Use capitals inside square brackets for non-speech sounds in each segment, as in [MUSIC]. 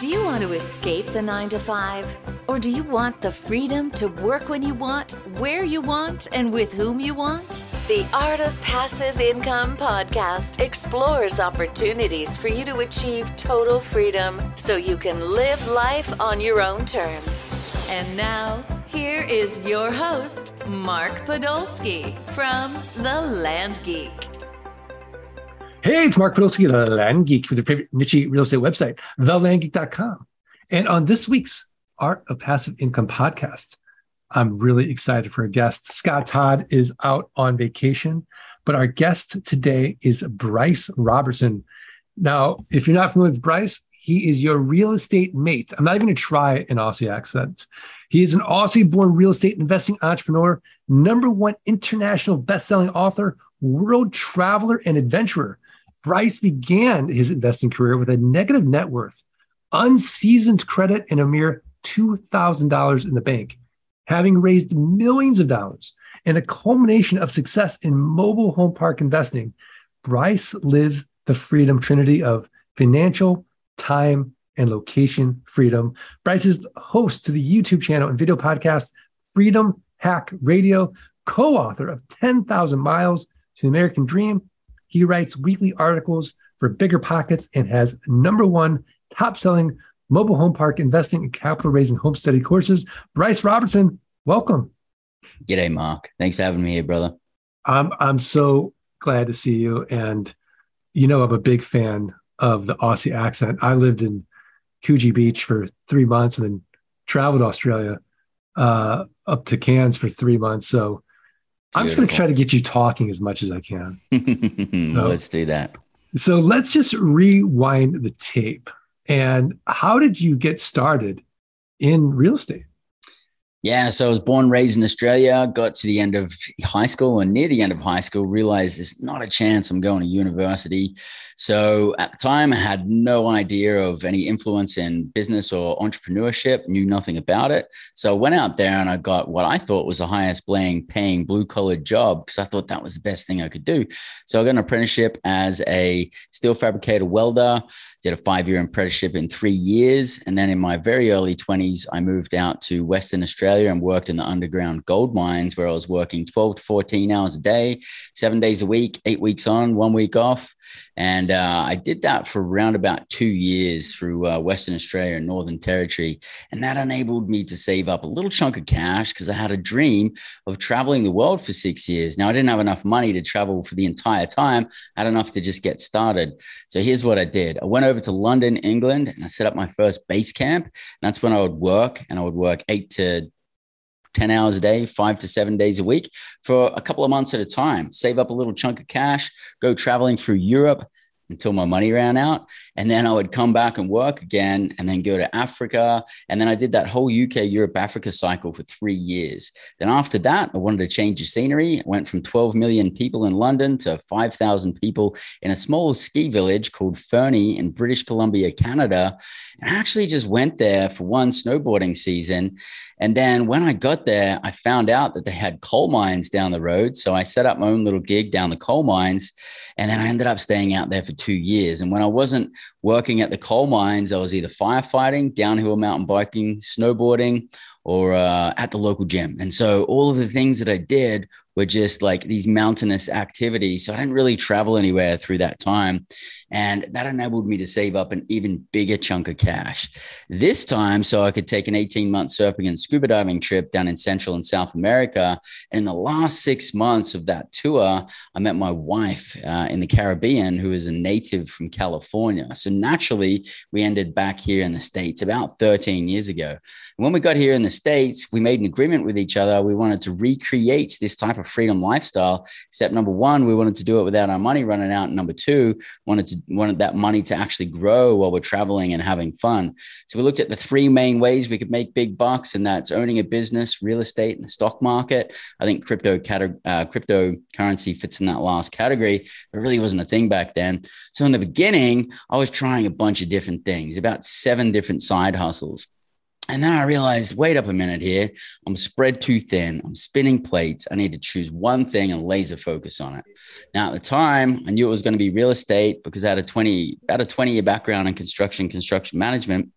Do you want to escape the nine to five? Or do you want the freedom to work when you want, where you want, and with whom you want? The Art of Passive Income podcast explores opportunities for you to achieve total freedom so you can live life on your own terms. And now, here is your host, Mark Podolsky from The Land Geek. Hey, it's Mark Podolsky, the Land Geek, with your favorite niche real estate website, thelandgeek.com. And on this week's Art of Passive Income podcast, I'm really excited for a guest. Scott Todd is out on vacation, but our guest today is Bryce Robertson. Now, if you're not familiar with Bryce, he is your real estate mate. I'm not even going to try an Aussie accent. He is an Aussie born real estate investing entrepreneur, number one international best-selling author, world traveler, and adventurer. Bryce began his investing career with a negative net worth, unseasoned credit, and a mere $2,000 in the bank, having raised millions of dollars and a culmination of success in mobile home park investing. Bryce lives the freedom trinity of financial, time, and location freedom. Bryce is host to the YouTube channel and video podcast Freedom Hack Radio, co author of 10,000 Miles to the American Dream he writes weekly articles for Bigger Pockets and has number one top selling mobile home park investing and capital raising home study courses. Bryce Robertson, welcome. G'day, Mark. Thanks for having me here, brother. I'm I'm so glad to see you. And you know, I'm a big fan of the Aussie accent. I lived in Coogee Beach for three months and then traveled Australia uh, up to Cairns for three months. So I'm just going to try to get you talking as much as I can. [LAUGHS] so, let's do that. So let's just rewind the tape. And how did you get started in real estate? Yeah, so I was born, raised in Australia, got to the end of high school and near the end of high school, realized there's not a chance I'm going to university. So at the time, I had no idea of any influence in business or entrepreneurship, knew nothing about it. So I went out there and I got what I thought was the highest paying, paying blue collar job because I thought that was the best thing I could do. So I got an apprenticeship as a steel fabricator welder, did a five year apprenticeship in three years. And then in my very early 20s, I moved out to Western Australia and worked in the underground gold mines where I was working 12 to 14 hours a day, seven days a week, eight weeks on, one week off. And uh, I did that for around about two years through uh, Western Australia and Northern Territory. And that enabled me to save up a little chunk of cash because I had a dream of traveling the world for six years. Now, I didn't have enough money to travel for the entire time, I had enough to just get started. So here's what I did I went over to London, England, and I set up my first base camp. And that's when I would work, and I would work eight to 10 hours a day, five to seven days a week for a couple of months at a time, save up a little chunk of cash, go traveling through Europe, until my money ran out. And then I would come back and work again and then go to Africa. And then I did that whole UK, Europe, Africa cycle for three years. Then after that, I wanted to change the scenery. I went from 12 million people in London to 5,000 people in a small ski village called Fernie in British Columbia, Canada. And I actually just went there for one snowboarding season. And then when I got there, I found out that they had coal mines down the road. So I set up my own little gig down the coal mines. And then I ended up staying out there for two years. And when I wasn't working at the coal mines, I was either firefighting, downhill mountain biking, snowboarding, or uh, at the local gym. And so all of the things that I did were just like these mountainous activities. So I didn't really travel anywhere through that time. And that enabled me to save up an even bigger chunk of cash this time so I could take an 18 month surfing and scuba diving trip down in Central and South America. And in the last six months of that tour, I met my wife uh, in the Caribbean, who is a native from California. So naturally, we ended back here in the States about 13 years ago. And when we got here in the States, we made an agreement with each other. We wanted to recreate this type of freedom lifestyle. Step number one, we wanted to do it without our money running out. And number two, wanted to wanted that money to actually grow while we're traveling and having fun. So we looked at the three main ways we could make big bucks, and that's owning a business, real estate, and the stock market. I think crypto uh, cryptocurrency fits in that last category. It really wasn't a thing back then. So in the beginning, I was trying a bunch of different things, about seven different side hustles. And then I realized, wait up a minute here. I'm spread too thin. I'm spinning plates. I need to choose one thing and laser focus on it. Now, at the time, I knew it was going to be real estate because I had a 20, had a 20 year background in construction, construction management.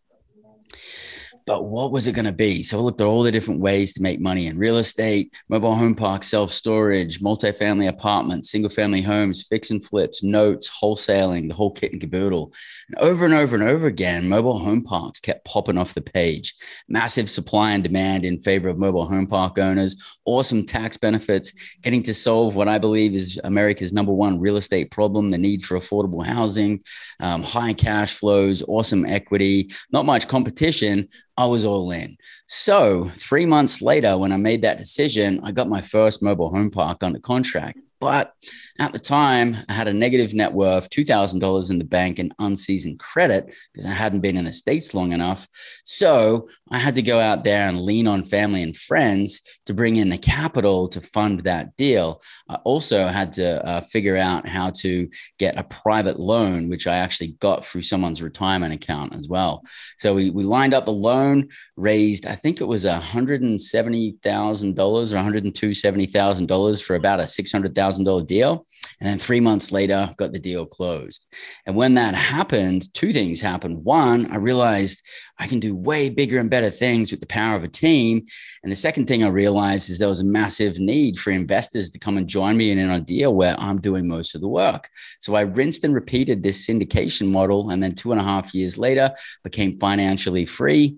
But what was it going to be? So I looked at all the different ways to make money in real estate, mobile home parks, self storage, multifamily apartments, single family homes, fix and flips, notes, wholesaling, the whole kit and caboodle. And over and over and over again, mobile home parks kept popping off the page. Massive supply and demand in favor of mobile home park owners, awesome tax benefits, getting to solve what I believe is America's number one real estate problem the need for affordable housing, um, high cash flows, awesome equity, not much competition I was all in. So, three months later, when I made that decision, I got my first mobile home park under contract. But at the time, I had a negative net worth, $2,000 in the bank, and unseasoned credit because I hadn't been in the States long enough. So I had to go out there and lean on family and friends to bring in the capital to fund that deal. I also had to uh, figure out how to get a private loan, which I actually got through someone's retirement account as well. So we, we lined up the loan, raised, I think it was $170,000 or $170,000 for about a $600,000 $100,000 deal. And then three months later, got the deal closed. And when that happened, two things happened. One, I realized I can do way bigger and better things with the power of a team. And the second thing I realized is there was a massive need for investors to come and join me in an idea where I'm doing most of the work. So I rinsed and repeated this syndication model. And then two and a half years later, became financially free.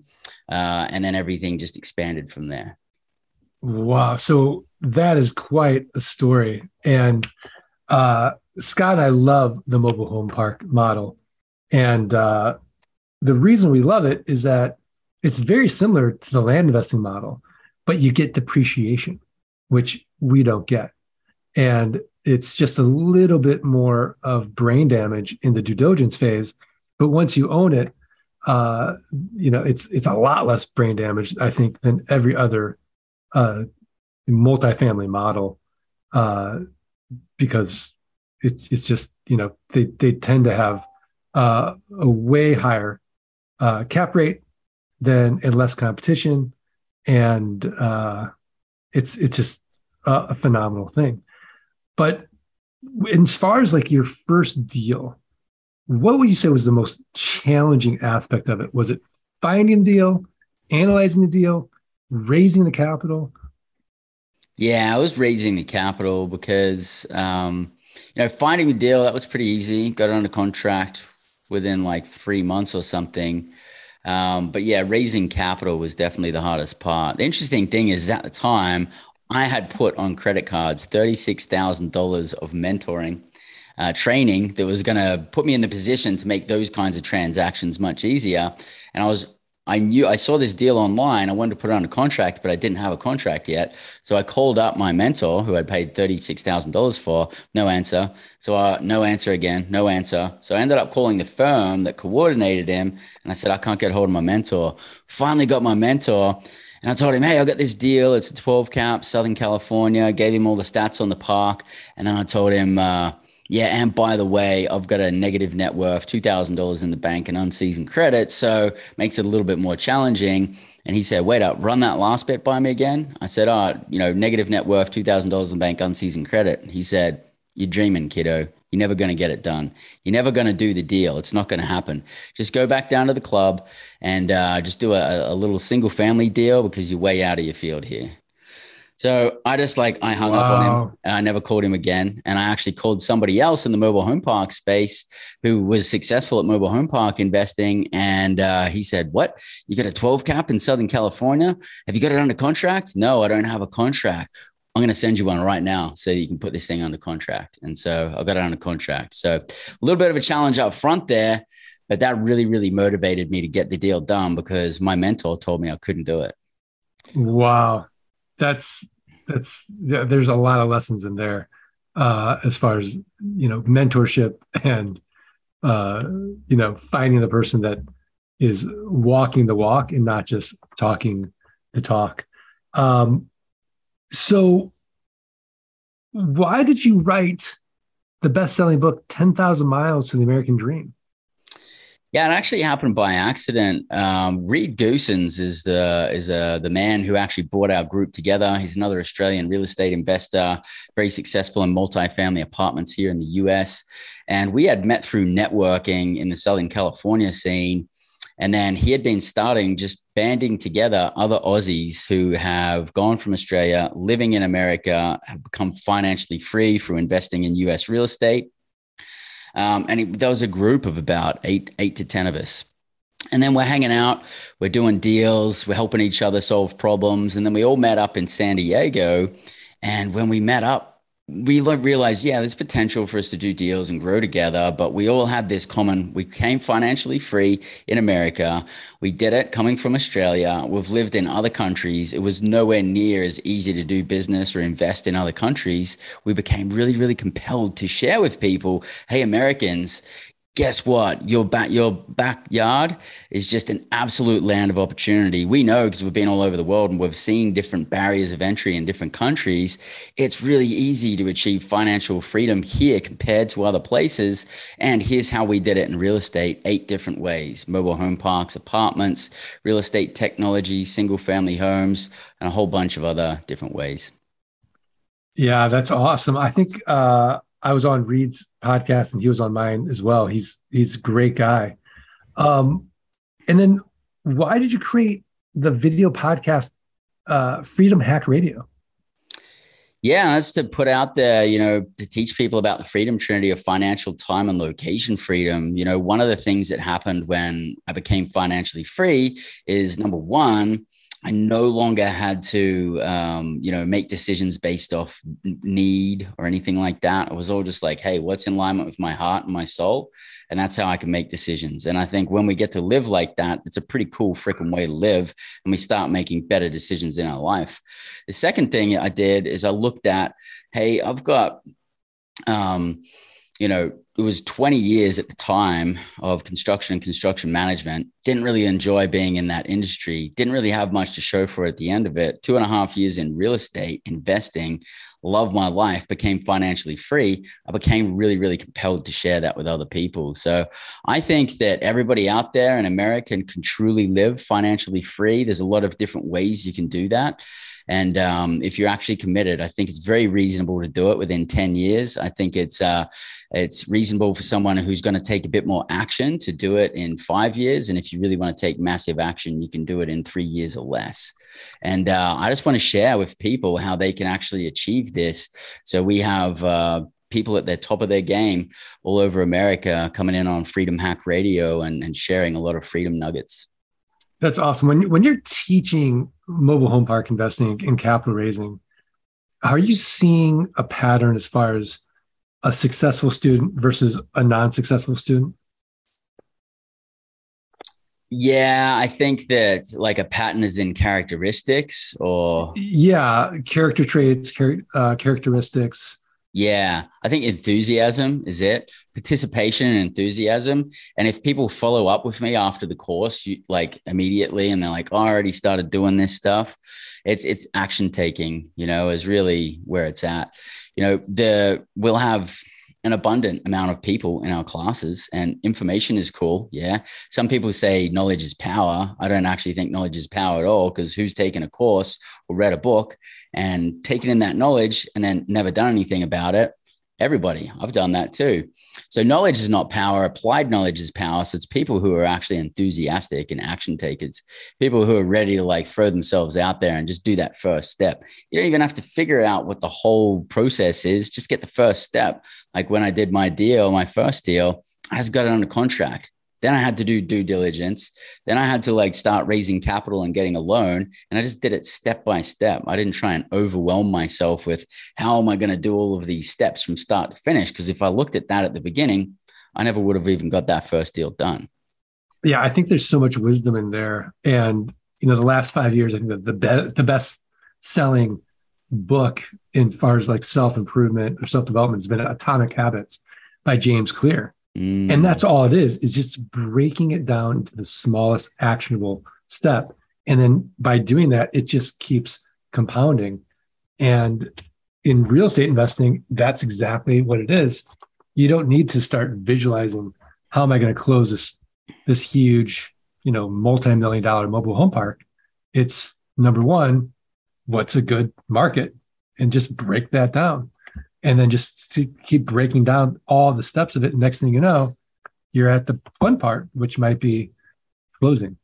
Uh, and then everything just expanded from there. Wow. So that is quite a story. And uh, Scott I love the mobile home park model. And uh, the reason we love it is that it's very similar to the land investing model, but you get depreciation, which we don't get. And it's just a little bit more of brain damage in the due diligence phase. But once you own it, uh, you know, it's it's a lot less brain damage, I think, than every other uh, multifamily model uh, because it's it's just you know they they tend to have uh, a way higher uh, cap rate than and less competition, and uh, it's it's just a, a phenomenal thing. But as far as like your first deal, what would you say was the most challenging aspect of it? Was it finding the deal, analyzing the deal, raising the capital? Yeah, I was raising the capital because, um, you know, finding the deal, that was pretty easy. Got it under contract within like three months or something. Um, but yeah, raising capital was definitely the hardest part. The interesting thing is at the time, I had put on credit cards $36,000 of mentoring uh, training that was going to put me in the position to make those kinds of transactions much easier. And I was I knew I saw this deal online. I wanted to put it on a contract, but I didn't have a contract yet. So I called up my mentor, who I'd paid thirty six thousand dollars for. No answer. So uh, no answer again. No answer. So I ended up calling the firm that coordinated him, and I said I can't get hold of my mentor. Finally got my mentor. And I told him, hey, I got this deal. It's a 12 cap, Southern California. Gave him all the stats on the park. And then I told him, uh, yeah, and by the way, I've got a negative net worth, two thousand dollars in the bank, and unseasoned credit, so makes it a little bit more challenging. And he said, "Wait up, run that last bit by me again." I said, "Oh, you know, negative net worth, two thousand dollars in the bank, unseasoned credit." He said, "You're dreaming, kiddo. You're never going to get it done. You're never going to do the deal. It's not going to happen. Just go back down to the club and uh, just do a, a little single family deal because you're way out of your field here." So I just like I hung wow. up on him and I never called him again. And I actually called somebody else in the mobile home park space who was successful at mobile home park investing. And uh, he said, What? You got a 12 cap in Southern California? Have you got it under contract? No, I don't have a contract. I'm going to send you one right now so you can put this thing under contract. And so I've got it under contract. So a little bit of a challenge up front there, but that really, really motivated me to get the deal done because my mentor told me I couldn't do it. Wow that's that's there's a lot of lessons in there uh, as far as you know mentorship and uh, you know finding the person that is walking the walk and not just talking the talk. Um, so, why did you write the best-selling book "10,000 Miles to the American Dream"? Yeah, it actually happened by accident. Um, Reed Goossens is the is uh, the man who actually brought our group together. He's another Australian real estate investor, very successful in multifamily apartments here in the US. And we had met through networking in the Southern California scene. And then he had been starting just banding together other Aussies who have gone from Australia, living in America, have become financially free through investing in US real estate. Um, and it, there was a group of about eight, eight to 10 of us. And then we're hanging out, we're doing deals, we're helping each other solve problems. And then we all met up in San Diego. And when we met up, we realized, yeah, there's potential for us to do deals and grow together. But we all had this common. We came financially free in America. We did it coming from Australia. We've lived in other countries. It was nowhere near as easy to do business or invest in other countries. We became really, really compelled to share with people, hey, Americans, guess what? Your back your backyard is just an absolute land of opportunity. We know because we've been all over the world and we've seen different barriers of entry in different countries. It's really easy to achieve financial freedom here compared to other places. And here's how we did it in real estate: eight different ways: mobile home parks, apartments, real estate technology, single family homes, and a whole bunch of other different ways. Yeah, that's awesome. I think uh I was on Reed's podcast and he was on mine as well. He's he's a great guy. Um, and then why did you create the video podcast uh, Freedom Hack Radio? Yeah, that's to put out there, you know, to teach people about the freedom trinity of financial time and location freedom. You know, one of the things that happened when I became financially free is number one, I no longer had to, um, you know, make decisions based off need or anything like that. It was all just like, hey, what's in alignment with my heart and my soul? And that's how I can make decisions. And I think when we get to live like that, it's a pretty cool freaking way to live. And we start making better decisions in our life. The second thing I did is I looked at, hey, I've got, um, you know, it was 20 years at the time of construction and construction management. Didn't really enjoy being in that industry. Didn't really have much to show for at the end of it. Two and a half years in real estate investing, loved my life, became financially free. I became really, really compelled to share that with other people. So I think that everybody out there in America can truly live financially free. There's a lot of different ways you can do that. And um, if you're actually committed, I think it's very reasonable to do it within 10 years. I think it's uh, it's reasonable for someone who's going to take a bit more action to do it in five years. And if you really want to take massive action, you can do it in three years or less. And uh, I just want to share with people how they can actually achieve this. So we have uh, people at the top of their game all over America coming in on Freedom Hack Radio and, and sharing a lot of freedom nuggets. That's awesome. When, when you're teaching mobile home park investing and capital raising, are you seeing a pattern as far as a successful student versus a non-successful student? Yeah, I think that like a pattern is in characteristics or yeah, character traits, char- uh, characteristics. Yeah, I think enthusiasm is it. Participation and enthusiasm. And if people follow up with me after the course, you like immediately, and they're like, oh, "I already started doing this stuff," it's it's action taking. You know, is really where it's at. You know, the we'll have an abundant amount of people in our classes and information is cool yeah. Some people say knowledge is power. I don't actually think knowledge is power at all because who's taken a course or read a book and taken in that knowledge and then never done anything about it everybody. I've done that too. So knowledge is not power. Applied knowledge is power. So it's people who are actually enthusiastic and action takers, people who are ready to like throw themselves out there and just do that first step. You don't even have to figure out what the whole process is. Just get the first step. Like when I did my deal, my first deal, I just got it under contract. Then I had to do due diligence. Then I had to like start raising capital and getting a loan. And I just did it step by step. I didn't try and overwhelm myself with how am I going to do all of these steps from start to finish? Because if I looked at that at the beginning, I never would have even got that first deal done. Yeah, I think there's so much wisdom in there. And, you know, the last five years, I think the, the, be- the best selling book in far as like self improvement or self development has been Atomic Habits by James Clear Mm. And that's all it is, is just breaking it down into the smallest actionable step. And then by doing that, it just keeps compounding. And in real estate investing, that's exactly what it is. You don't need to start visualizing how am I going to close this this huge, you know, multi-million dollar mobile home park. It's number one, what's a good market? And just break that down and then just keep breaking down all the steps of it. Next thing you know, you're at the fun part, which might be closing,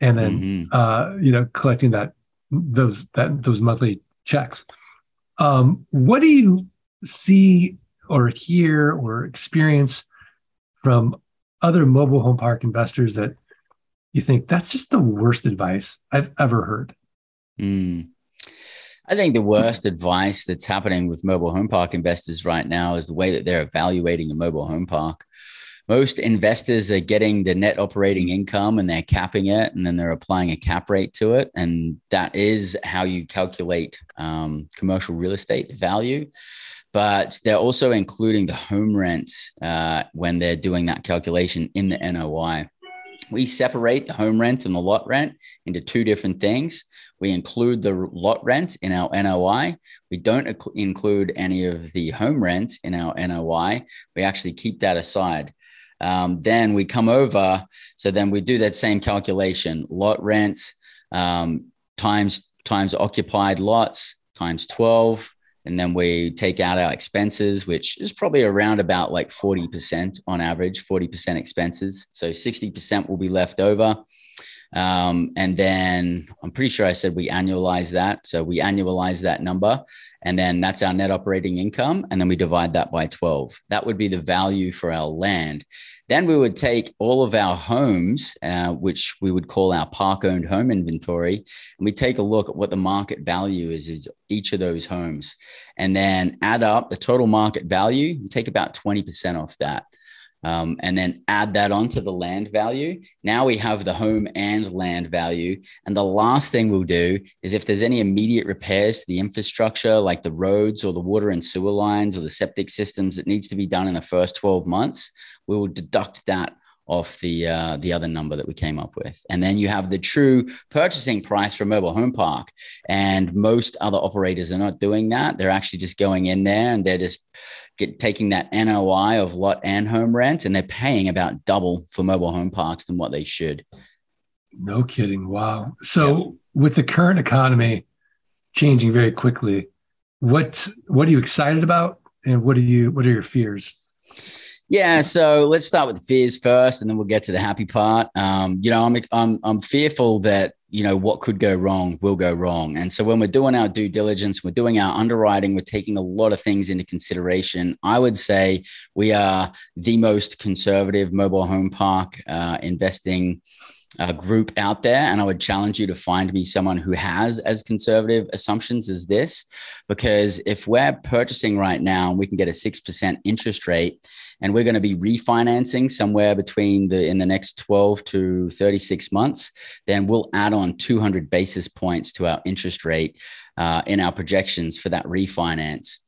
and then mm-hmm. uh, you know collecting that those that those monthly checks. Um, what do you see or hear or experience from other mobile home park investors that you think that's just the worst advice I've ever heard? Mm. I think the worst advice that's happening with mobile home park investors right now is the way that they're evaluating a mobile home park. Most investors are getting the net operating income and they're capping it, and then they're applying a cap rate to it. And that is how you calculate um, commercial real estate value. But they're also including the home rents uh, when they're doing that calculation in the NOI. We separate the home rent and the lot rent into two different things. We include the lot rent in our NOI. We don't include any of the home rent in our NOI. We actually keep that aside. Um, then we come over. So then we do that same calculation lot rents um, times times occupied lots times 12 and then we take out our expenses which is probably around about like 40% on average 40% expenses. So 60% will be left over um, and then I'm pretty sure I said we annualize that. So we annualize that number, and then that's our net operating income. And then we divide that by 12. That would be the value for our land. Then we would take all of our homes, uh, which we would call our park owned home inventory, and we take a look at what the market value is, is each of those homes, and then add up the total market value, take about 20% off that um, and then add that onto the land value. Now we have the home and land value. And the last thing we'll do is if there's any immediate repairs to the infrastructure, like the roads or the water and sewer lines or the septic systems that needs to be done in the first 12 months, we will deduct that off the uh, the other number that we came up with, and then you have the true purchasing price for a mobile home park. And most other operators are not doing that; they're actually just going in there and they're just get taking that NOI of lot and home rent, and they're paying about double for mobile home parks than what they should. No kidding. Wow. So yeah. with the current economy changing very quickly, what what are you excited about, and what are you what are your fears? Yeah, so let's start with the fears first, and then we'll get to the happy part. Um, you know, I'm I'm I'm fearful that you know what could go wrong will go wrong, and so when we're doing our due diligence, we're doing our underwriting, we're taking a lot of things into consideration. I would say we are the most conservative mobile home park uh, investing uh, group out there. And I would challenge you to find me someone who has as conservative assumptions as this. Because if we're purchasing right now and we can get a 6% interest rate, and we're going to be refinancing somewhere between the in the next 12 to 36 months then we'll add on 200 basis points to our interest rate uh, in our projections for that refinance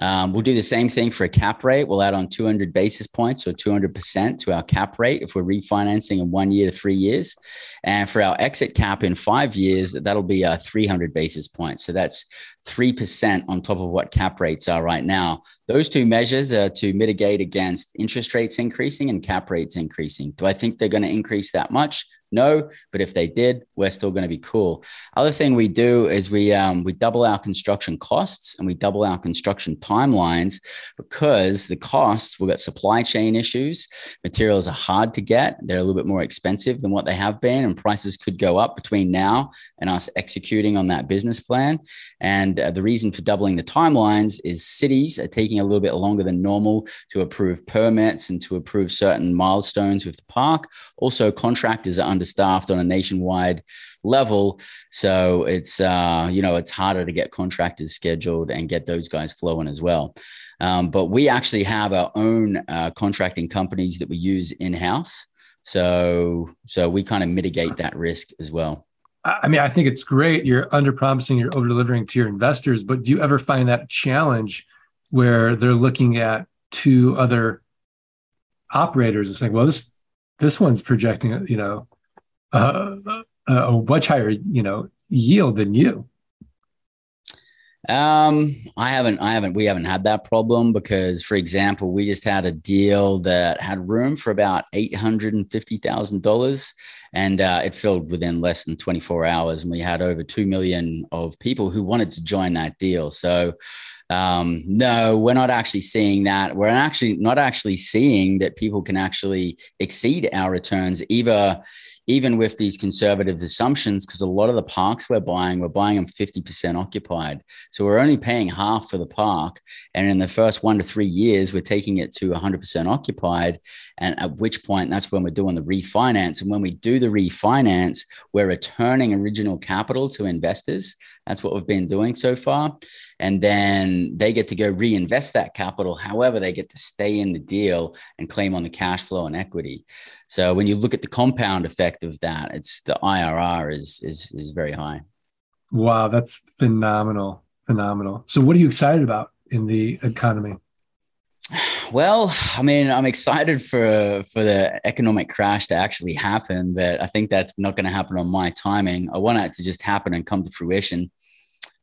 um, we'll do the same thing for a cap rate. We'll add on 200 basis points or 200% to our cap rate if we're refinancing in one year to three years. And for our exit cap in five years, that'll be uh, 300 basis points. So that's 3% on top of what cap rates are right now. Those two measures are to mitigate against interest rates increasing and cap rates increasing. Do I think they're going to increase that much? No, but if they did, we're still going to be cool. Other thing we do is we um, we double our construction costs and we double our construction timelines because the costs we've got supply chain issues. Materials are hard to get; they're a little bit more expensive than what they have been, and prices could go up between now and us executing on that business plan. And uh, the reason for doubling the timelines is cities are taking a little bit longer than normal to approve permits and to approve certain milestones with the park. Also, contractors are understaffed on a nationwide level. So it's uh, you know it's harder to get contractors scheduled and get those guys flowing as well. Um, but we actually have our own uh, contracting companies that we use in house. So so we kind of mitigate that risk as well. I mean, I think it's great. You're under promising, you're over delivering to your investors. But do you ever find that challenge where they're looking at two other operators and saying, "Well, this this one's projecting, you know, uh, a much higher, you know, yield than you? Um, I haven't, I haven't, we haven't had that problem because, for example, we just had a deal that had room for about eight hundred and fifty thousand dollars, and uh, it filled within less than twenty four hours, and we had over two million of people who wanted to join that deal. So, um, no, we're not actually seeing that. We're actually not actually seeing that people can actually exceed our returns either even with these conservative assumptions, because a lot of the parks we're buying, we're buying them 50% occupied. So we're only paying half for the park. And in the first one to three years, we're taking it to 100% occupied. And at which point, that's when we're doing the refinance. And when we do the refinance, we're returning original capital to investors. That's what we've been doing so far and then they get to go reinvest that capital. However, they get to stay in the deal and claim on the cash flow and equity. So when you look at the compound effect of that, it's the IRR is is is very high. Wow, that's phenomenal, phenomenal. So what are you excited about in the economy? Well, I mean, I'm excited for for the economic crash to actually happen, but I think that's not going to happen on my timing. I want it to just happen and come to fruition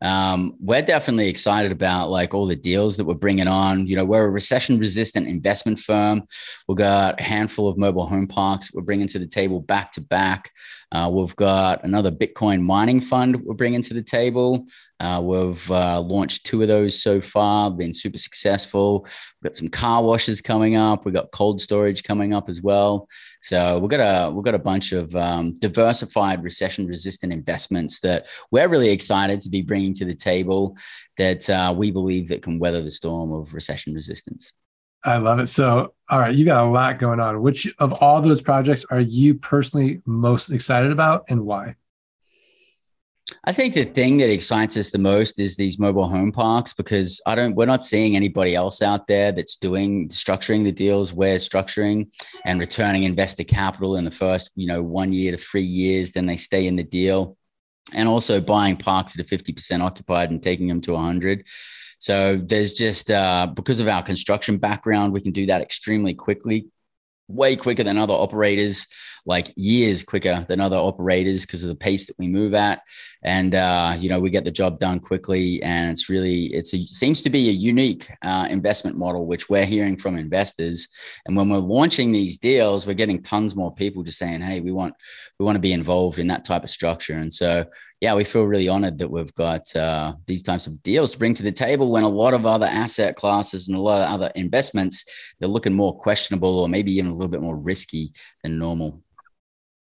um, we're definitely excited about like all the deals that we're bringing on. You know, we're a recession resistant investment firm. We've got a handful of mobile home parks we're bringing to the table back to back. Uh, we've got another Bitcoin mining fund we're bringing to the table. Uh, we've uh, launched two of those so far, been super successful. We've got some car washes coming up. We've got cold storage coming up as well. So we've got a we've got a bunch of um, diversified recession resistant investments that we're really excited to be bringing to the table that uh, we believe that can weather the storm of recession resistance. I love it. So, all right, you got a lot going on. Which of all those projects are you personally most excited about and why? I think the thing that excites us the most is these mobile home parks because I don't we're not seeing anybody else out there that's doing structuring the deals we're structuring and returning investor capital in the first, you know, 1 year to 3 years then they stay in the deal and also buying parks at a 50% occupied and taking them to 100 so there's just uh, because of our construction background, we can do that extremely quickly, way quicker than other operators like years quicker than other operators because of the pace that we move at. And uh, you know we get the job done quickly and it's really it's a, seems to be a unique uh, investment model which we're hearing from investors. And when we're launching these deals we're getting tons more people just saying hey we want we want to be involved in that type of structure. And so yeah we feel really honored that we've got uh, these types of deals to bring to the table when a lot of other asset classes and a lot of other investments they're looking more questionable or maybe even a little bit more risky than normal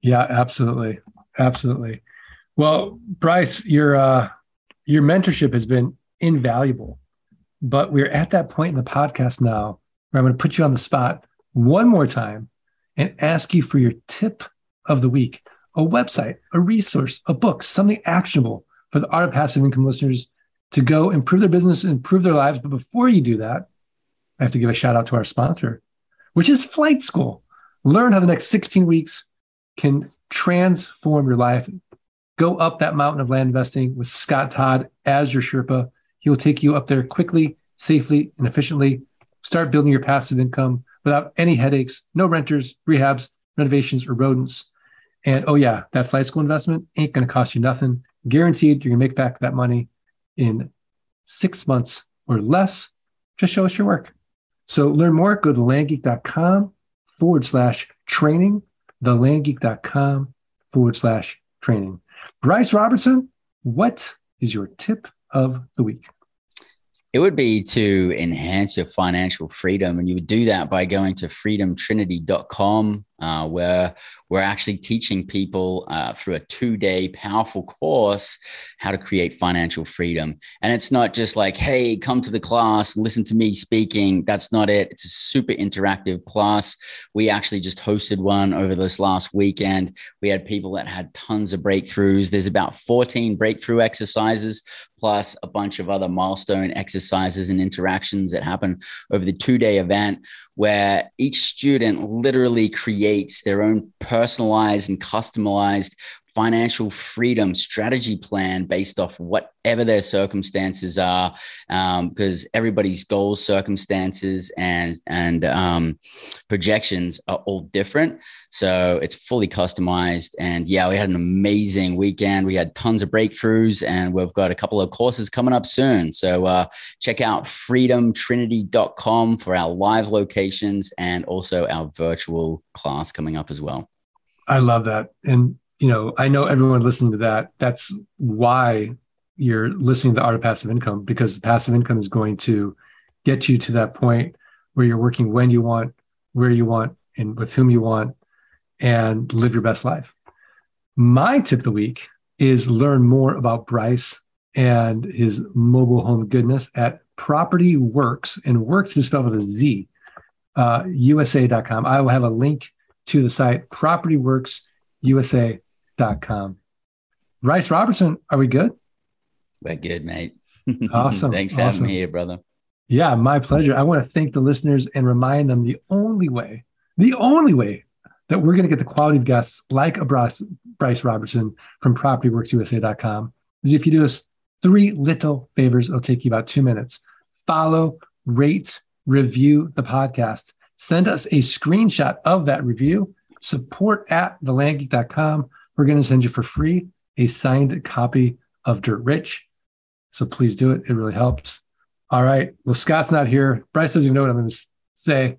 yeah, absolutely. Absolutely. Well, Bryce, your uh, your mentorship has been invaluable. But we're at that point in the podcast now where I'm going to put you on the spot one more time and ask you for your tip of the week a website, a resource, a book, something actionable for the Art of Passive Income listeners to go improve their business, and improve their lives. But before you do that, I have to give a shout out to our sponsor, which is Flight School. Learn how the next 16 weeks can transform your life. Go up that mountain of land investing with Scott Todd as your Sherpa. He will take you up there quickly, safely, and efficiently. Start building your passive income without any headaches, no renters, rehabs, renovations, or rodents. And oh, yeah, that flight school investment ain't going to cost you nothing. Guaranteed, you're going to make back that money in six months or less. Just show us your work. So learn more, go to landgeek.com forward slash training thelandgeek.com forward slash training. Bryce Robertson, what is your tip of the week? It would be to enhance your financial freedom. And you would do that by going to freedomtrinity.com uh, where we're actually teaching people uh, through a two day powerful course how to create financial freedom. And it's not just like, hey, come to the class listen to me speaking. That's not it. It's a super interactive class. We actually just hosted one over this last weekend. We had people that had tons of breakthroughs. There's about 14 breakthrough exercises, plus a bunch of other milestone exercises and interactions that happen over the two day event where each student literally creates their own personalized and customized financial freedom strategy plan based off whatever their circumstances are um, because everybody's goals circumstances and and um, projections are all different. So it's fully customized. And yeah we had an amazing weekend. We had tons of breakthroughs and we've got a couple of courses coming up soon. So uh, check out freedomtrinity.com for our live locations and also our virtual class coming up as well. I love that. And you know, I know everyone listening to that, that's why you're listening to the art of passive income because the passive income is going to get you to that point where you're working when you want, where you want, and with whom you want, and live your best life. My tip of the week is learn more about Bryce and his mobile home goodness at Property Works, and Works is spelled with a Z, uh, USA.com. I will have a link to the site, PropertyWorkzUSA.com. Bryce Robertson, are we good? We're good, mate. Awesome. [LAUGHS] Thanks for awesome. having me here, brother. Yeah, my pleasure. I want to thank the listeners and remind them the only way, the only way that we're going to get the quality of guests like a Bryce, Bryce Robertson from PropertyWorkzUSA.com is if you do us three little favors. It'll take you about two minutes. Follow, rate, review the podcast. Send us a screenshot of that review. Support at thelandgeek.com. We're going to send you for free a signed copy of Dirt Rich. So please do it. It really helps. All right. Well, Scott's not here. Bryce doesn't even know what I'm going to say.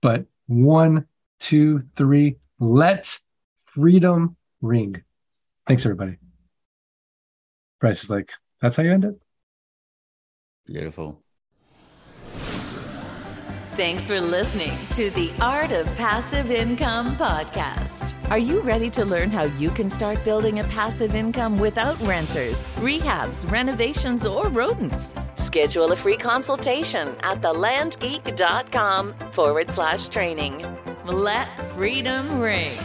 But one, two, three. Let freedom ring. Thanks, everybody. Bryce is like, that's how you end it? Beautiful. Thanks for listening to the Art of Passive Income podcast. Are you ready to learn how you can start building a passive income without renters, rehabs, renovations, or rodents? Schedule a free consultation at thelandgeek.com forward slash training. Let freedom ring.